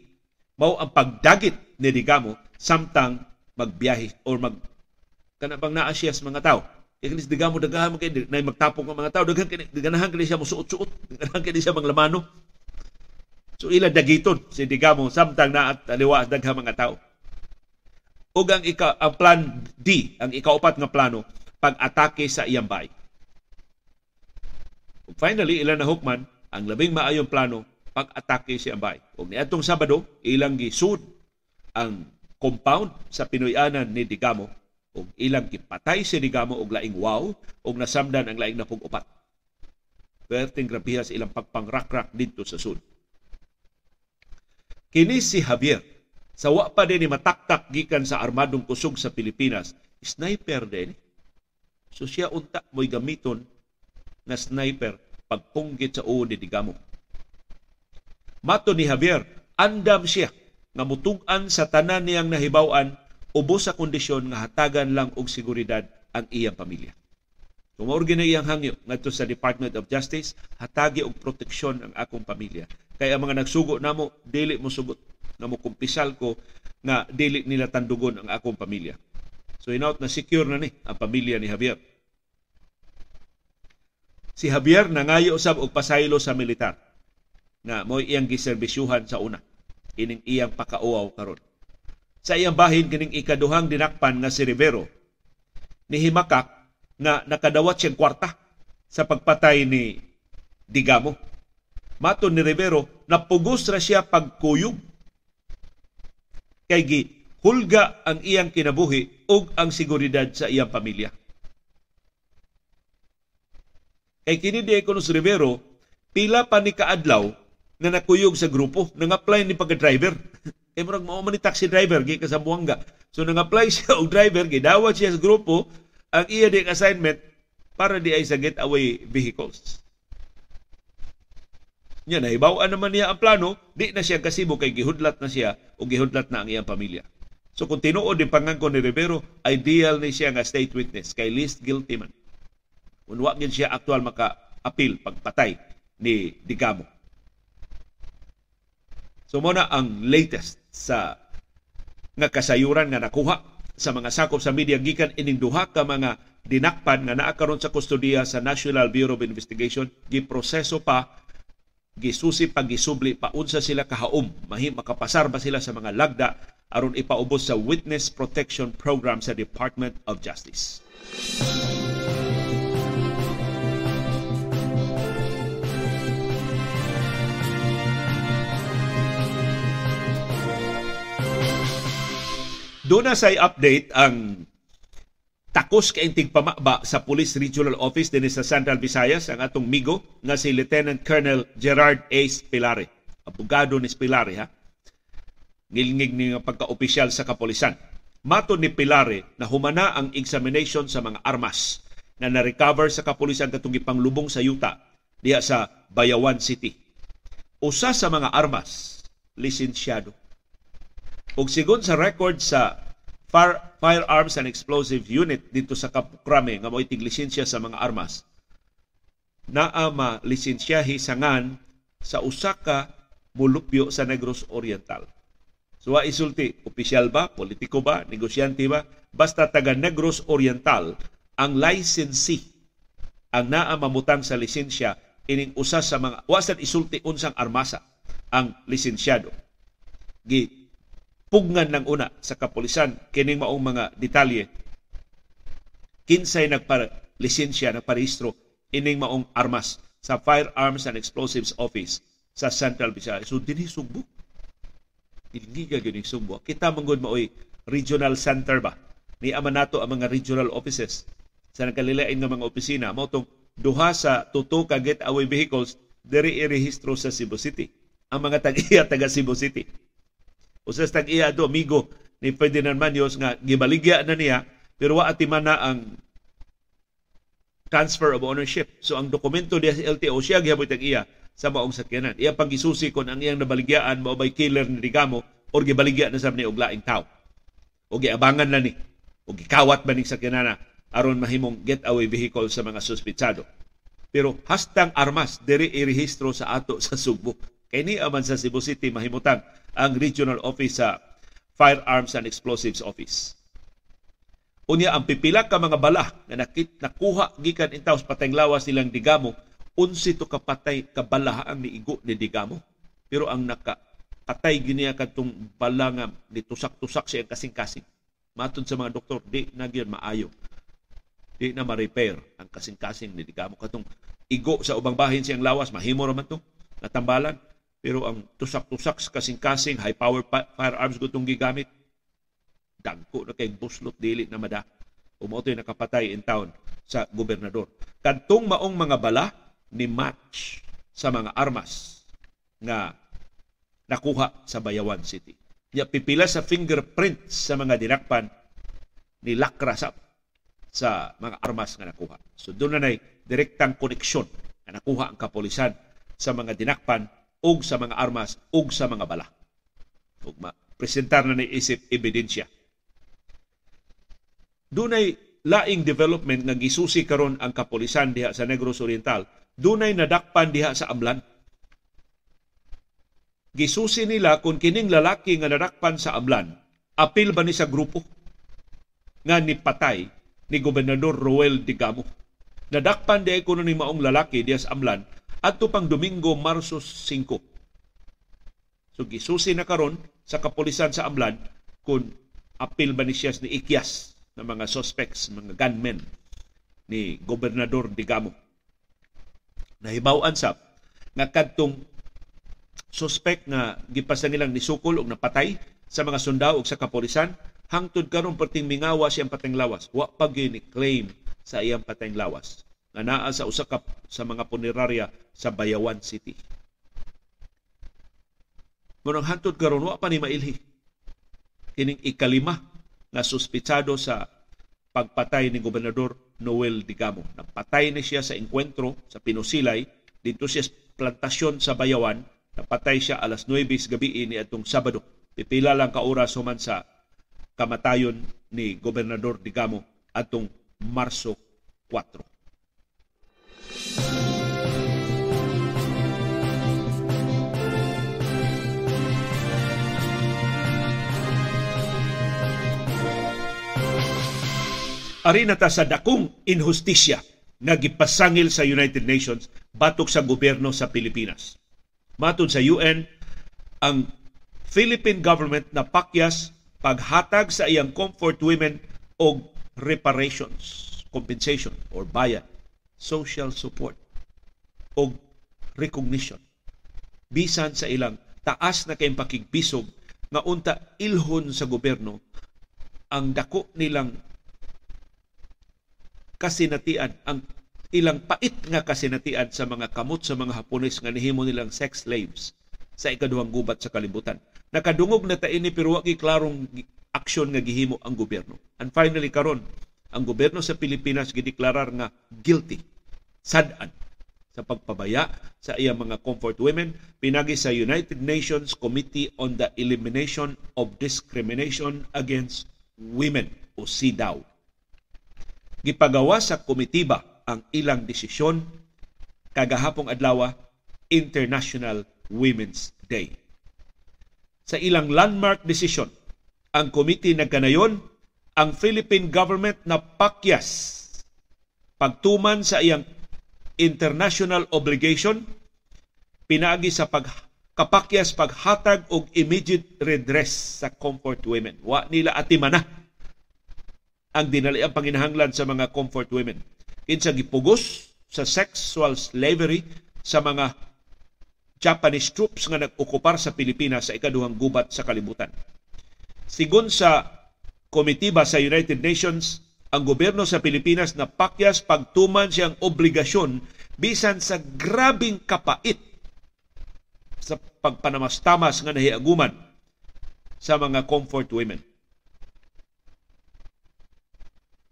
mao ang pagdagit ni digamo samtang magbiyahe or mag kana bang naa siya sa mga tao? Kinis digamo dagahan mo kay na magtapong ang mga tao. Daghan kini ganahan kini siya musuot-suot daghan kini siya manglamano. So ila dagiton si digamo samtang na at aliwa daghang mga tao. Ug ang ika ang plan D, ang ikaupat nga plano, pag-atake sa iyang bahay. Ug finally ila na hukman ang labing maayong plano pag-atake sa iyang bahay. Ug niadtong Sabado ilang gisud ang compound sa Pinoyanan ni Digamo ug ilang gipatay si Digamo og laing wow ug nasamdan ang laing napong upat. Perting grabihas ilang pagpangrakrak dito sa sud. Kini si Javier, sa wa pa din ni mataktak gikan sa armadong kusog sa Pilipinas, sniper din. So siya unta mo'y gamiton na sniper pagpunggit sa uod ni Digamo. Mato ni Javier, andam siya nga mutugan sa tanan niyang nahibawan ubos sa kondisyon nga hatagan lang og seguridad ang iyang pamilya. Kung maorgi na iyang hangyo ngadto sa Department of Justice, hatagi og proteksyon ang akong pamilya. Kaya ang mga nagsugo namo dili mo sugot na mo kumpisal ko nga dili nila tandugon ang akong pamilya. So inaut na secure na ni ang pamilya ni Javier. Si Javier nangayo usab og pasaylo sa militar nga mo iyang giserbisyuhan sa una ining iyang pakauaw karon. Sa iyang bahin kining ikaduhang dinakpan nga si Rivero ni himakak nga nakadawat siyang kwarta sa pagpatay ni Digamo. Maton ni Rivero, napugos ra siya pagkuyog. Kay gi hulga ang iyang kinabuhi ug ang seguridad sa iyang pamilya. Kay kini di ko si Rivero, pila pa ni kaadlaw na nakuyog sa grupo, nang-apply ni pagka-driver. Kay murag mao man ni taxi driver gi ka sa Buanga. So nang-apply siya og driver, gidawat siya sa grupo, ang iya ding assignment para di ay sa getaway vehicles. Nya na ibawaan naman niya ang plano, di na siya kasibo kay gihudlat na siya o gihudlat na ang iyang pamilya. So kung tinuod din pangangko ni Rivero, ideal ni siya nga state witness kay least guilty man. Kung wa siya aktual maka-appeal pagpatay ni Digamo. So muna ang latest sa nga kasayuran nga nakuha sa mga sakop sa media gikan ining duha ka mga dinakpan nga naa karon sa kustodiya sa National Bureau of Investigation giproseso pa gisusi pa gisubli pa unsa sila kahaom mahi makapasar ba sila sa mga lagda aron ipaubos sa Witness Protection Program sa Department of Justice. Doon na sa update ang takos kay pamaba sa Police Regional Office din sa Central Visayas ang atong migo nga si Lieutenant Colonel Gerard A. Spilare. Abogado ni Spilare ha. Ngilngig ni pagka-opisyal sa kapolisan. Mato ni Pilare na humana ang examination sa mga armas na na-recover sa kapulisan katong gipanglubong sa yuta diha sa Bayawan City. Usa sa mga armas lisensyado. Ug sigon sa record sa Fire, Firearms and Explosive Unit dito sa Kapukrame nga mo'y lisensya sa mga armas, naa ma lisensyahi sangan sa usa ka mulupyo sa Negros Oriental. So wa isulti, opisyal ba, politiko ba, negosyante ba, basta taga Negros Oriental ang licensee ang naa mamutang sa lisensya ining usa sa mga wasad isulti unsang armasa ang lisensyado. Gi pugnan ng una sa kapulisan kining maong mga detalye kinsay nagpar lisensya nagparehistro ining maong armas sa Firearms and Explosives Office sa Central Visayas. So dinhi Sugbo Iliga gyud ning Sugbo. Kita manggod maoy regional center ba? Ni ama nato ang mga regional offices sa nagkalilain nga mga opisina mao tong duha sa tuto ka getaway vehicles diri irehistro sa Cebu City. Ang mga tag-iya taga Cebu City. Usas tag-iya do amigo ni Ferdinand Manyos nga gibaligya na niya pero wa ati man na ang transfer of ownership. So ang dokumento diya sa LTO siya gihaboy tag-iya sa maong sakyanan. Iya pang gisusi kon ang iyang nabaligyaan mao bay killer ni Digamo or gibaligya na sa ni og laing tao. O giabangan na ni o gikawat ba ning sakyanan aron mahimong getaway vehicle sa mga suspitsado. Pero hastang armas diri irehistro sa ato sa Sugbo. Kay ni aman sa Cebu City mahimutang ang regional office sa Firearms and Explosives Office. Unya ang pipila ka mga bala nga nakit nakuha gikan intaw sa patayng lawas nilang digamo unsi to kapatay kabalahaan ni igo ni Digamo. Pero ang naka patay giniya kadtong bala nga nitusak-tusak siya kasing-kasing. Matod sa mga doktor, di na gyud maayo. Di na ma-repair ang kasing-kasing ni Digamo. Katong igo sa ubang bahin siyang lawas, mahimo raman to, natambalan. Pero ang tusak-tusak sa kasing-kasing, high-power firearms gutong gigamit, dagko na kay buslot dili na mada. Umotoy nakapatay in town sa gobernador. Kadtong maong mga bala, ni match sa mga armas nga nakuha sa Bayawan City. Ya pipila sa fingerprint sa mga dinakpan ni Lakrasap sa mga armas nga nakuha. So doon na nay direktang koneksyon nga nakuha ang kapolisan sa mga dinakpan ug sa mga armas ug sa mga bala. Ug presentar na ni isip ebidensya. Dunay laing development nga gisusi karon ang kapolisan diha sa Negros Oriental dunay nadakpan diha sa Amlan. Gisusi nila kung kining lalaki nga nadakpan sa Amlan, apil ba ni sa grupo nga ni patay ni Gobernador Roel Digamo. Nadakpan di kuno ni maong lalaki diha sa Amlan adto pang Domingo, Marso 5. So gisusi na karon sa kapulisan sa Amlan kung apil ba ni siya ni Ikyas ng mga suspects, mga gunmen ni Gobernador Digamo nahibaw-an sab nga kadtong suspect nga gipasa nilang nisukol og napatay sa mga sundao ug sa kapolisan hangtod karon perting mingawa siyang pateng lawas. Wa pa claim sa iyang pateng lawas nga naa sa usa ka sa mga punerarya sa Bayawan City. Munang hantod karon wa pa ni mailhi kining ikalima na suspitsado sa pagpatay ni Gobernador Noel Digamo. Napatay ni siya sa enkwentro sa Pinusilay dito siya plantasyon sa Bayawan. Napatay siya alas 9 gabi ni atong Sabado. Pipila lang ka oras human sa kamatayon ni Gobernador Digamo atong Marso 4. Ari ta sa dakong inhustisya nga gipasangil sa United Nations batok sa gobyerno sa Pilipinas. Matod sa UN, ang Philippine government na pakyas paghatag sa iyang comfort women og reparations, compensation or bayad, social support og recognition bisan sa ilang taas na kayong pakigbisog nga unta ilhon sa gobyerno ang dako nilang kasinatian ang ilang pait nga kasinatian sa mga kamot sa mga Hapones nga nihimo nilang sex slaves sa ikaduhang gubat sa kalibutan. Nakadungog na ta ini pero wa klarong aksyon nga gihimo ang gobyerno. And finally karon, ang gobyerno sa Pilipinas gideklarar nga guilty, sad-an sa pagpabaya sa iyang mga comfort women pinagi sa United Nations Committee on the Elimination of Discrimination Against Women o CEDAW. Gipagawa sa komitiba ang ilang desisyon kagahapong adlaw International Women's Day. Sa ilang landmark decision, ang committee nagkanayon ang Philippine government na pakyas pagtuman sa iyang international obligation pinaagi sa pagkapakyas paghatag og immediate redress sa comfort women. Wa nila atimana ang dinali ang panginahanglan sa mga comfort women. Kinsa gipugos sa sexual slavery sa mga Japanese troops nga nag-okupar sa Pilipinas sa ikaduhang gubat sa kalibutan. Sigon sa komitiba sa United Nations, ang gobyerno sa Pilipinas na pakyas pagtuman siyang obligasyon bisan sa grabing kapait sa pagpanamastamas nga nahiaguman sa mga comfort women.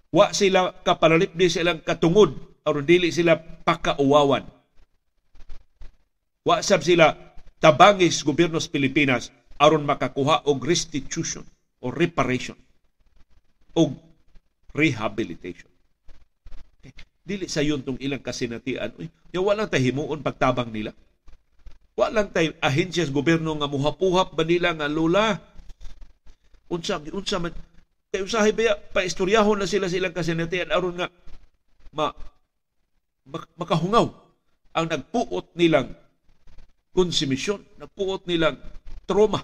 Wa sila kapalalip di silang katungod aron dili sila pakauwawan. Wa sab sila tabangis gobyerno sa Pilipinas aron makakuha og restitution o reparation o rehabilitation. Okay. Dili sa yun tong ilang kasinatian. Uy, ya walang tahimuon pagtabang nila. Walang tay ahensyas gobyerno nga muhapuhap ba nila nga lula. Unsa unsa man kay usahay ba paistoryahon na sila silang kasinatian aron nga ma, makahungaw ang nagpuot nilang konsumisyon, nagpuot nilang trauma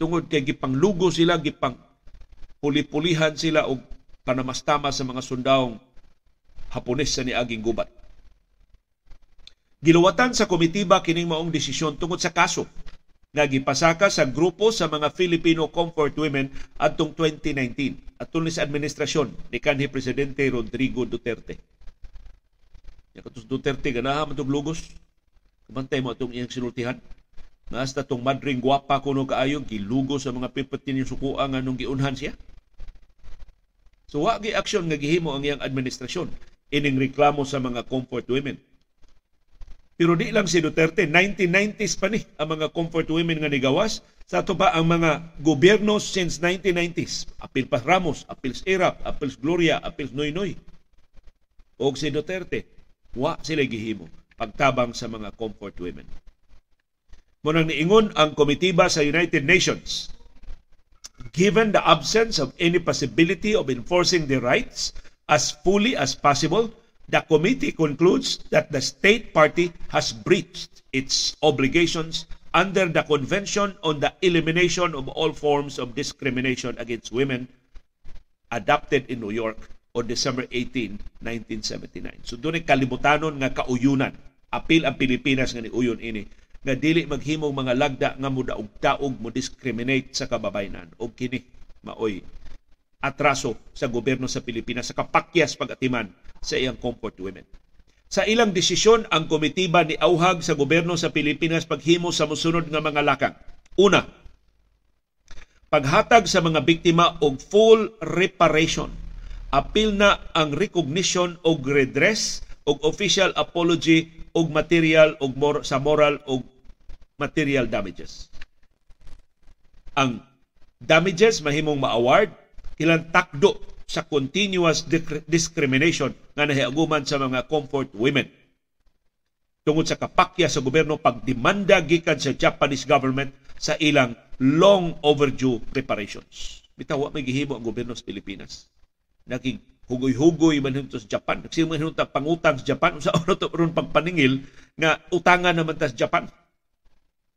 tungod kay gipanglugo sila, gipang puli-pulihan sila og panamastama sa mga sundawong Hapones sa niaging gubat. Giluwatan sa komitiba kining maong desisyon tungod sa kaso nga gipasaka sa grupo sa mga Filipino comfort women adtong 2019 atol sa administrasyon ni kanhi presidente Rodrigo Duterte. Ya katus Duterte ganaha man lugos. Kabantay mo atong iyang sinultihan. Nasta tong madring gwapa kuno kaayo gilugo sa mga pipatin yung sukuan nga nung giunhan siya. So wa gi aksyon nga gihimo ang iyang administrasyon ining reklamo sa mga comfort women. Pero di lang si Duterte, 1990s pa ni ang mga comfort women nga nigawas. Sa ato pa ang mga gobyerno since 1990s. Apil pa Ramos, apil Irap, apil Gloria, apil Noynoy. O si Duterte, wa sila gihimo pagtabang sa mga comfort women. Munang niingon ang komitiba sa United Nations given the absence of any possibility of enforcing the rights as fully as possible, the committee concludes that the state party has breached its obligations under the Convention on the Elimination of All Forms of Discrimination Against Women adopted in New York on December 18, 1979. So doon kalibutanon nga kauyunan. Apil ang Pilipinas nga ni uyon ini nga dili maghimong mga lagda nga mudaog-daog mo discriminate sa kababayenan o kini maoy atraso sa gobyerno sa Pilipinas sa kapakyas pagatiman sa iyang comfort women. Sa ilang desisyon, ang komitiba ni auhag sa gobyerno sa Pilipinas paghimo sa musunod nga mga lakang. Una, paghatag sa mga biktima og full reparation. Apil na ang recognition og redress og official apology og material og mor- sa moral og material damages. Ang damages mahimong ma-award ilang takdo sa continuous discrimination nga nahiaguman sa mga comfort women. Tungod sa kapakya sa gobyerno pagdemanda gikan sa Japanese government sa ilang long overdue reparations. Bitaw may gihimo ang gobyerno sa Pilipinas. Naging hugoy-hugoy man sa Japan. Nagsimang hinto pangutang sa Japan. Sa oras ron pagpaningil nga utangan naman sa Japan.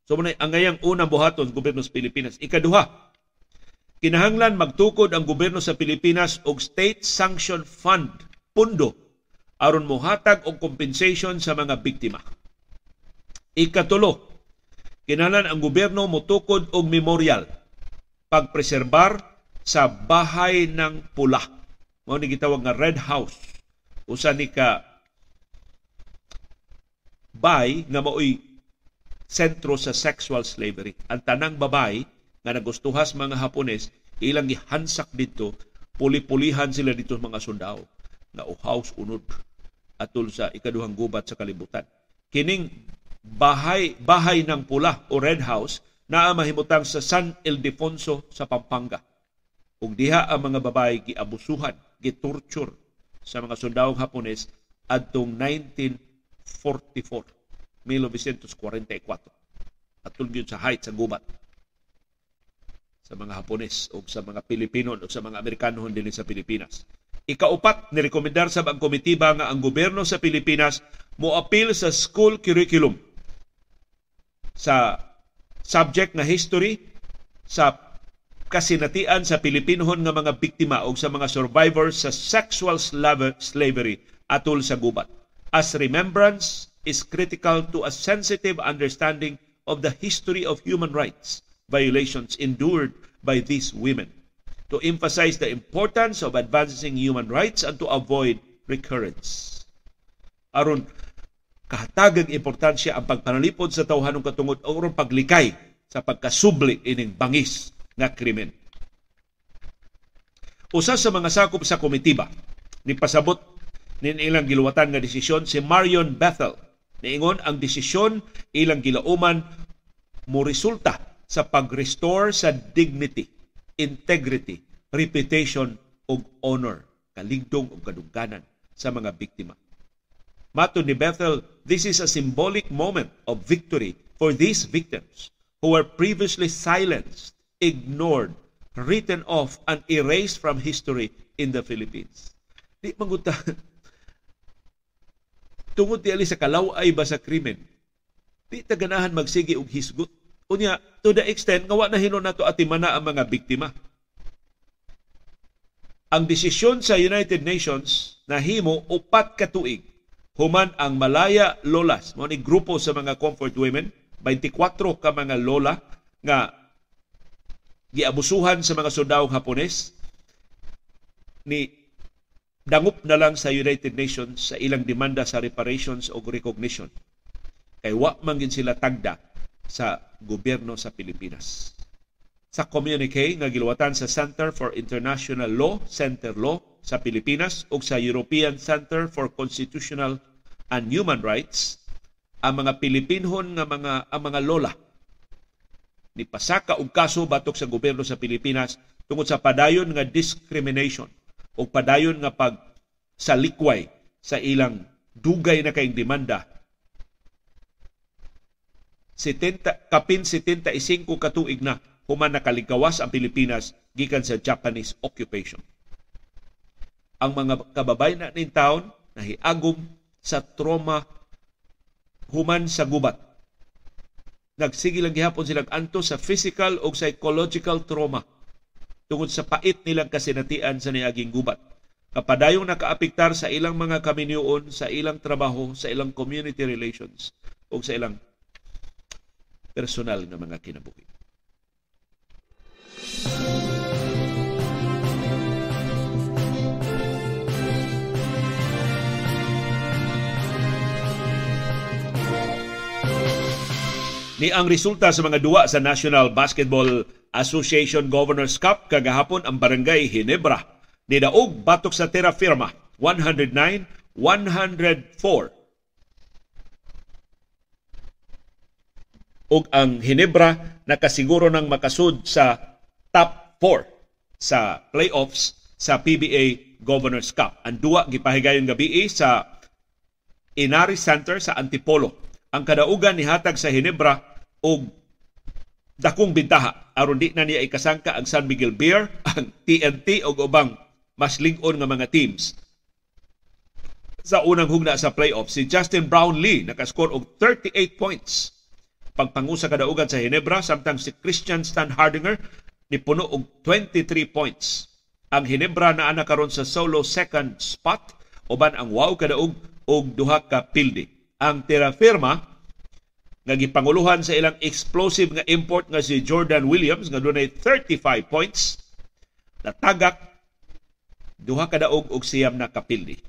So man ang ngayang unang buhaton gobyerno sa Pilipinas. Ikaduha, kinahanglan magtukod ang gobyerno sa Pilipinas og state sanction fund pundo aron mohatag og compensation sa mga biktima. Ikatulo, kinahanglan ang gobyerno motukod og memorial pagpreserbar sa bahay ng pula mao ni gitawag nga Red House usa ni ka bay nga maoy sentro sa sexual slavery. Ang tanang babay nga nagustuhas mga Hapones ilang gihansak dito puli-pulihan sila dito mga sundao. Na uhaws unod atol sa ikaduhang gubat sa kalibutan. Kining bahay bahay ng pula o red house naa mahimutang sa San Ildefonso sa Pampanga. Ug diha ang mga babae giabusuhan gitorture sa mga sundawong Hapones adtong 1944 1944 atol gyud sa height sa gubat sa mga Hapones o sa mga Pilipino o sa mga Amerikano dinhi sa Pilipinas. Ikaupat, nirekomendar sa ang komitiba nga ang gobyerno sa Pilipinas mo appeal sa school curriculum sa subject nga history sa kasinatian sa Pilipinohon nga mga biktima o sa mga survivors sa sexual slavery atol sa gubat. As remembrance is critical to a sensitive understanding of the history of human rights violations endured by these women to emphasize the importance of advancing human rights and to avoid recurrence. Aron kahatagang importansya ang pagpanalipod sa tawhanong katungod o paglikay sa pagkasubli ining bangis nga krimen. Usa sa mga sakop sa komitiba ni pasabot nin ilang giluwatan nga desisyon si Marion Bethel Niingon ang desisyon ilang gilauman mo resulta sa pag-restore sa dignity, integrity, reputation ug honor, kaligdong ug kadungganan sa mga biktima. Mato ni Bethel, this is a symbolic moment of victory for these victims who were previously silenced, ignored, written off, and erased from history in the Philippines. Di manguta, tungod ti ali sa kalaway ba sa krimen? Di ta ganahan magsige og hisgot. Unya to the extent nga wa na hinon nato atimana ang mga biktima. Ang desisyon sa United Nations na himo upat ka tuig. Human ang Malaya Lolas. Mo ni grupo sa mga comfort women. 24 ka mga lola nga giabusuhan sa mga soldadong Hapones. Ni dangup na lang sa United Nations sa ilang demanda sa reparations o recognition. Kay wa man sila tagda sa gobyerno sa Pilipinas. Sa communique nga giluwatan sa Center for International Law, Center Law sa Pilipinas ug sa European Center for Constitutional and Human Rights, ang mga Pilipinhon nga mga ang mga lola ni pasaka og kaso batok sa gobyerno sa Pilipinas tungod sa padayon nga discrimination o padayon nga pag sa likway sa ilang dugay na kayong demanda 70 kapin 75 katuig na human nakalikawas ang Pilipinas gikan sa Japanese occupation. Ang mga kababayan na ning taon nahiagom sa trauma human sa gubat. Nagsige lang gihapon silang anto sa physical o psychological trauma tungod sa pait nilang kasinatian sa niaging gubat. Kapadayong nakaapektar sa ilang mga kaminyoon, sa ilang trabaho, sa ilang community relations, o sa ilang personal na mga kinabuhi. Ni ang resulta sa mga duwa sa National Basketball Association Governors Cup kagahapon ang Barangay Hinebra ni daog batok sa terra firma 109-104 ug ang Hinebra nakasiguro ng makasud sa top 4 sa playoffs sa PBA Governors Cup. Ang duwa gipahigayon gabi sa Inari Center sa Antipolo. Ang kadaugan ni hatag sa Hinebra og dakong bintaha aron di na niya ikasangka ang San Miguel Beer, ang TNT o ubang mas ling-on nga mga teams. Sa unang hugna sa playoff, si Justin Brownlee nakascore og 38 points. Pagpangusa kadaugan sa Hinebra, samtang si Christian Stan Hardinger ni puno og 23 points. Ang Hinebra na ana karon sa solo second spot uban ang wow kadaog og duha ka pildi. Ang Terra Firma nga gipanguluhan sa ilang explosive nga import nga si Jordan Williams nga dunay 35 points. Natagak duha ka daog og siyam na kapildi.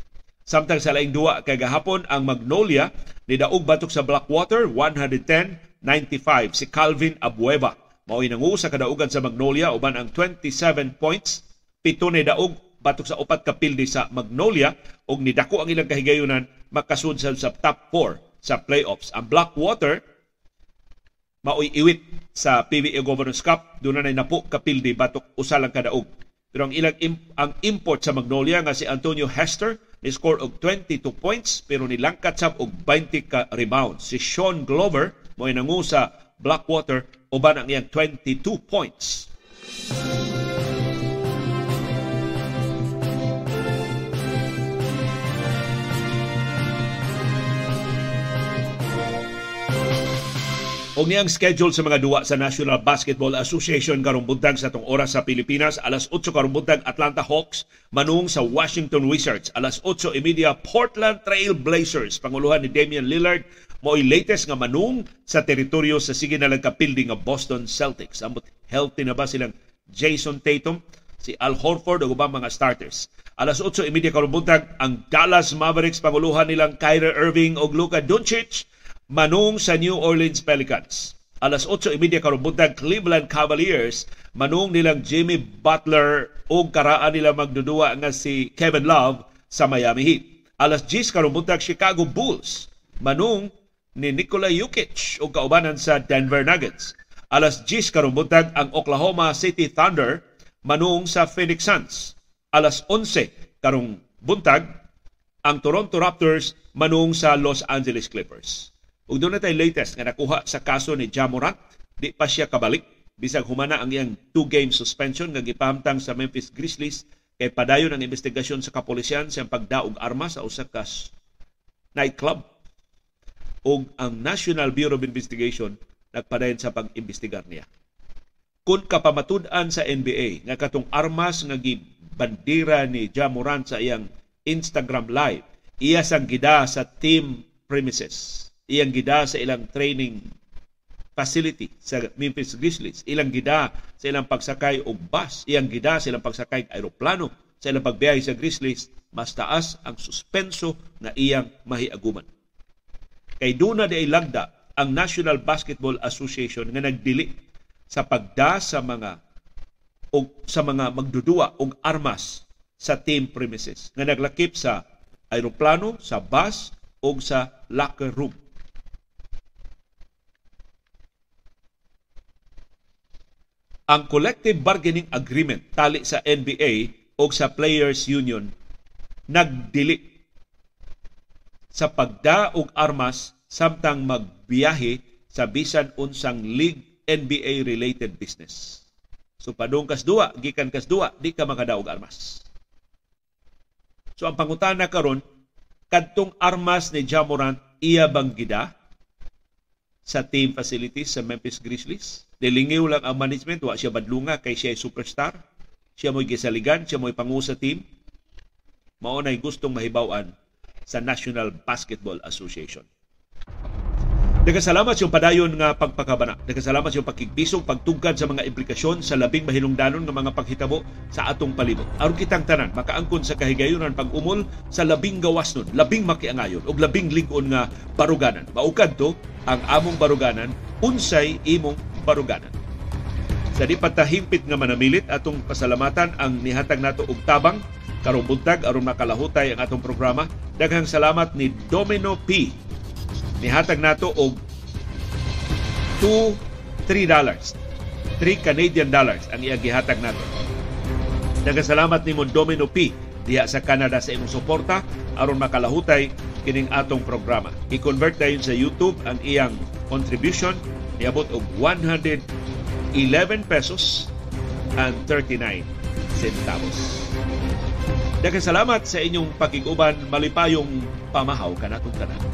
Samtang sa laing duwa kay gahapon ang Magnolia ni daog batok sa Blackwater 110-95 si Calvin Abueva Mao'y nangu sa kadaugan sa Magnolia uban ang 27 points, pito na daog batok sa upat ka pildi sa Magnolia ug nidako ang ilang kahigayunan makasud sa top 4 sa playoffs. Ang Blackwater mao'y iwit sa PBA Governors Cup doon na napo kapildi batok usa lang kadaog. Pero ang ilang ang import sa Magnolia nga si Antonio Hester ni score og 22 points pero nilangkat sab og 20 ka rebounds. Si Sean Glover mo nangu sa Blackwater uban ang iyang 22 points. Og niyang schedule sa mga duwa sa National Basketball Association. Karong buntag sa tong oras sa Pilipinas alas 8 karong buntag Atlanta Hawks manung sa Washington Wizards. Alas 8:30 Portland Trail Blazers. Panguluhan ni Damian Lillard mo'y latest nga manung sa teritoryo sa sige na lang kapildi nga Boston Celtics. Ambot healthy na ba silang Jason Tatum si Al Horford ug ubang mga starters? Alas 8:30 karong buntag ang Dallas Mavericks panguluhan nilang Kyrie Irving ug Luka Doncic manung sa New Orleans Pelicans. Alas 8.30 karong buntag Cleveland Cavaliers manung nilang Jimmy Butler o karaan nila magdudua nga si Kevin Love sa Miami Heat. Alas 10 karong buntag Chicago Bulls manung ni Nikola Jokic o kaubanan sa Denver Nuggets. Alas 10 karong buntag ang Oklahoma City Thunder manung sa Phoenix Suns. Alas 11 karong buntag ang Toronto Raptors manung sa Los Angeles Clippers. Ug doon na tayo latest nga nakuha sa kaso ni Jamorant, di pa siya kabalik bisag humana ang iyang two-game suspension nga gipahamtang sa Memphis Grizzlies kay padayon ang investigasyon sa kapulisyan sa pagdaog armas sa usa ka nightclub. Ug ang National Bureau of Investigation nagpadayon sa pag-imbestigar niya. Kung kapamatud-an sa NBA nga katong armas nga gibandira ni Jamorant sa iyang Instagram live, iya sang gida sa team premises iyang gida sa ilang training facility sa Memphis Grizzlies. Ilang gida sa ilang pagsakay og bus, iyang gida sa ilang pagsakay og aeroplano, sa ilang pagbiyahe sa Grizzlies, mas taas ang suspenso na iyang mahiaguman. Kay duna di lagda ang National Basketball Association nga nagdili sa pagda sa mga o sa mga magdudua og armas sa team premises nga naglakip sa aeroplano, sa bus o sa locker room ang collective bargaining agreement tali sa NBA o sa Players Union nagdili sa pagda og armas samtang magbiyahe sa bisan unsang league NBA related business. So padung kas duwa, gikan kas duwa, di ka makadaog armas. So ang pangutana karon kadtong armas ni Jamorant iya bang gida sa team facilities sa Memphis Grizzlies? Nilingiw lang ang management, wa siya badlunga kay siya superstar. Siya mo'y gisaligan, siya mo'y pangu sa team. Maunay gustong mahibawan sa National Basketball Association. Nagkasalamat yung padayon nga pagpakabana. Nagkasalamat yung pagkigbisog, pagtugkad sa mga implikasyon sa labing mahilungdanon ng mga paghitabo sa atong palibot. Aron kitang tanan, makaangkon sa kahigayunan pag-umol sa labing gawas nun, labing makiangayon, o labing ligon nga baruganan. Maukad to, ang among baruganan, unsay imong baruganan. Sa di patahimpit nga manamilit atong pasalamatan ang nihatag nato og tabang karong buntag aron makalahutay ang atong programa. Daghang salamat ni Domino P. Nihatag nato og 2 3 dollars. 3 Canadian dollars ang iya gihatag nato. Daghang salamat nimo Domino P diha sa Canada sa imong suporta aron makalahutay kining atong programa. I-convert dayon sa YouTube ang iyang contribution niabot og 111 pesos and 39 centavos. Daghang salamat sa inyong pakiguban malipayong pamahaw kanatong tanan.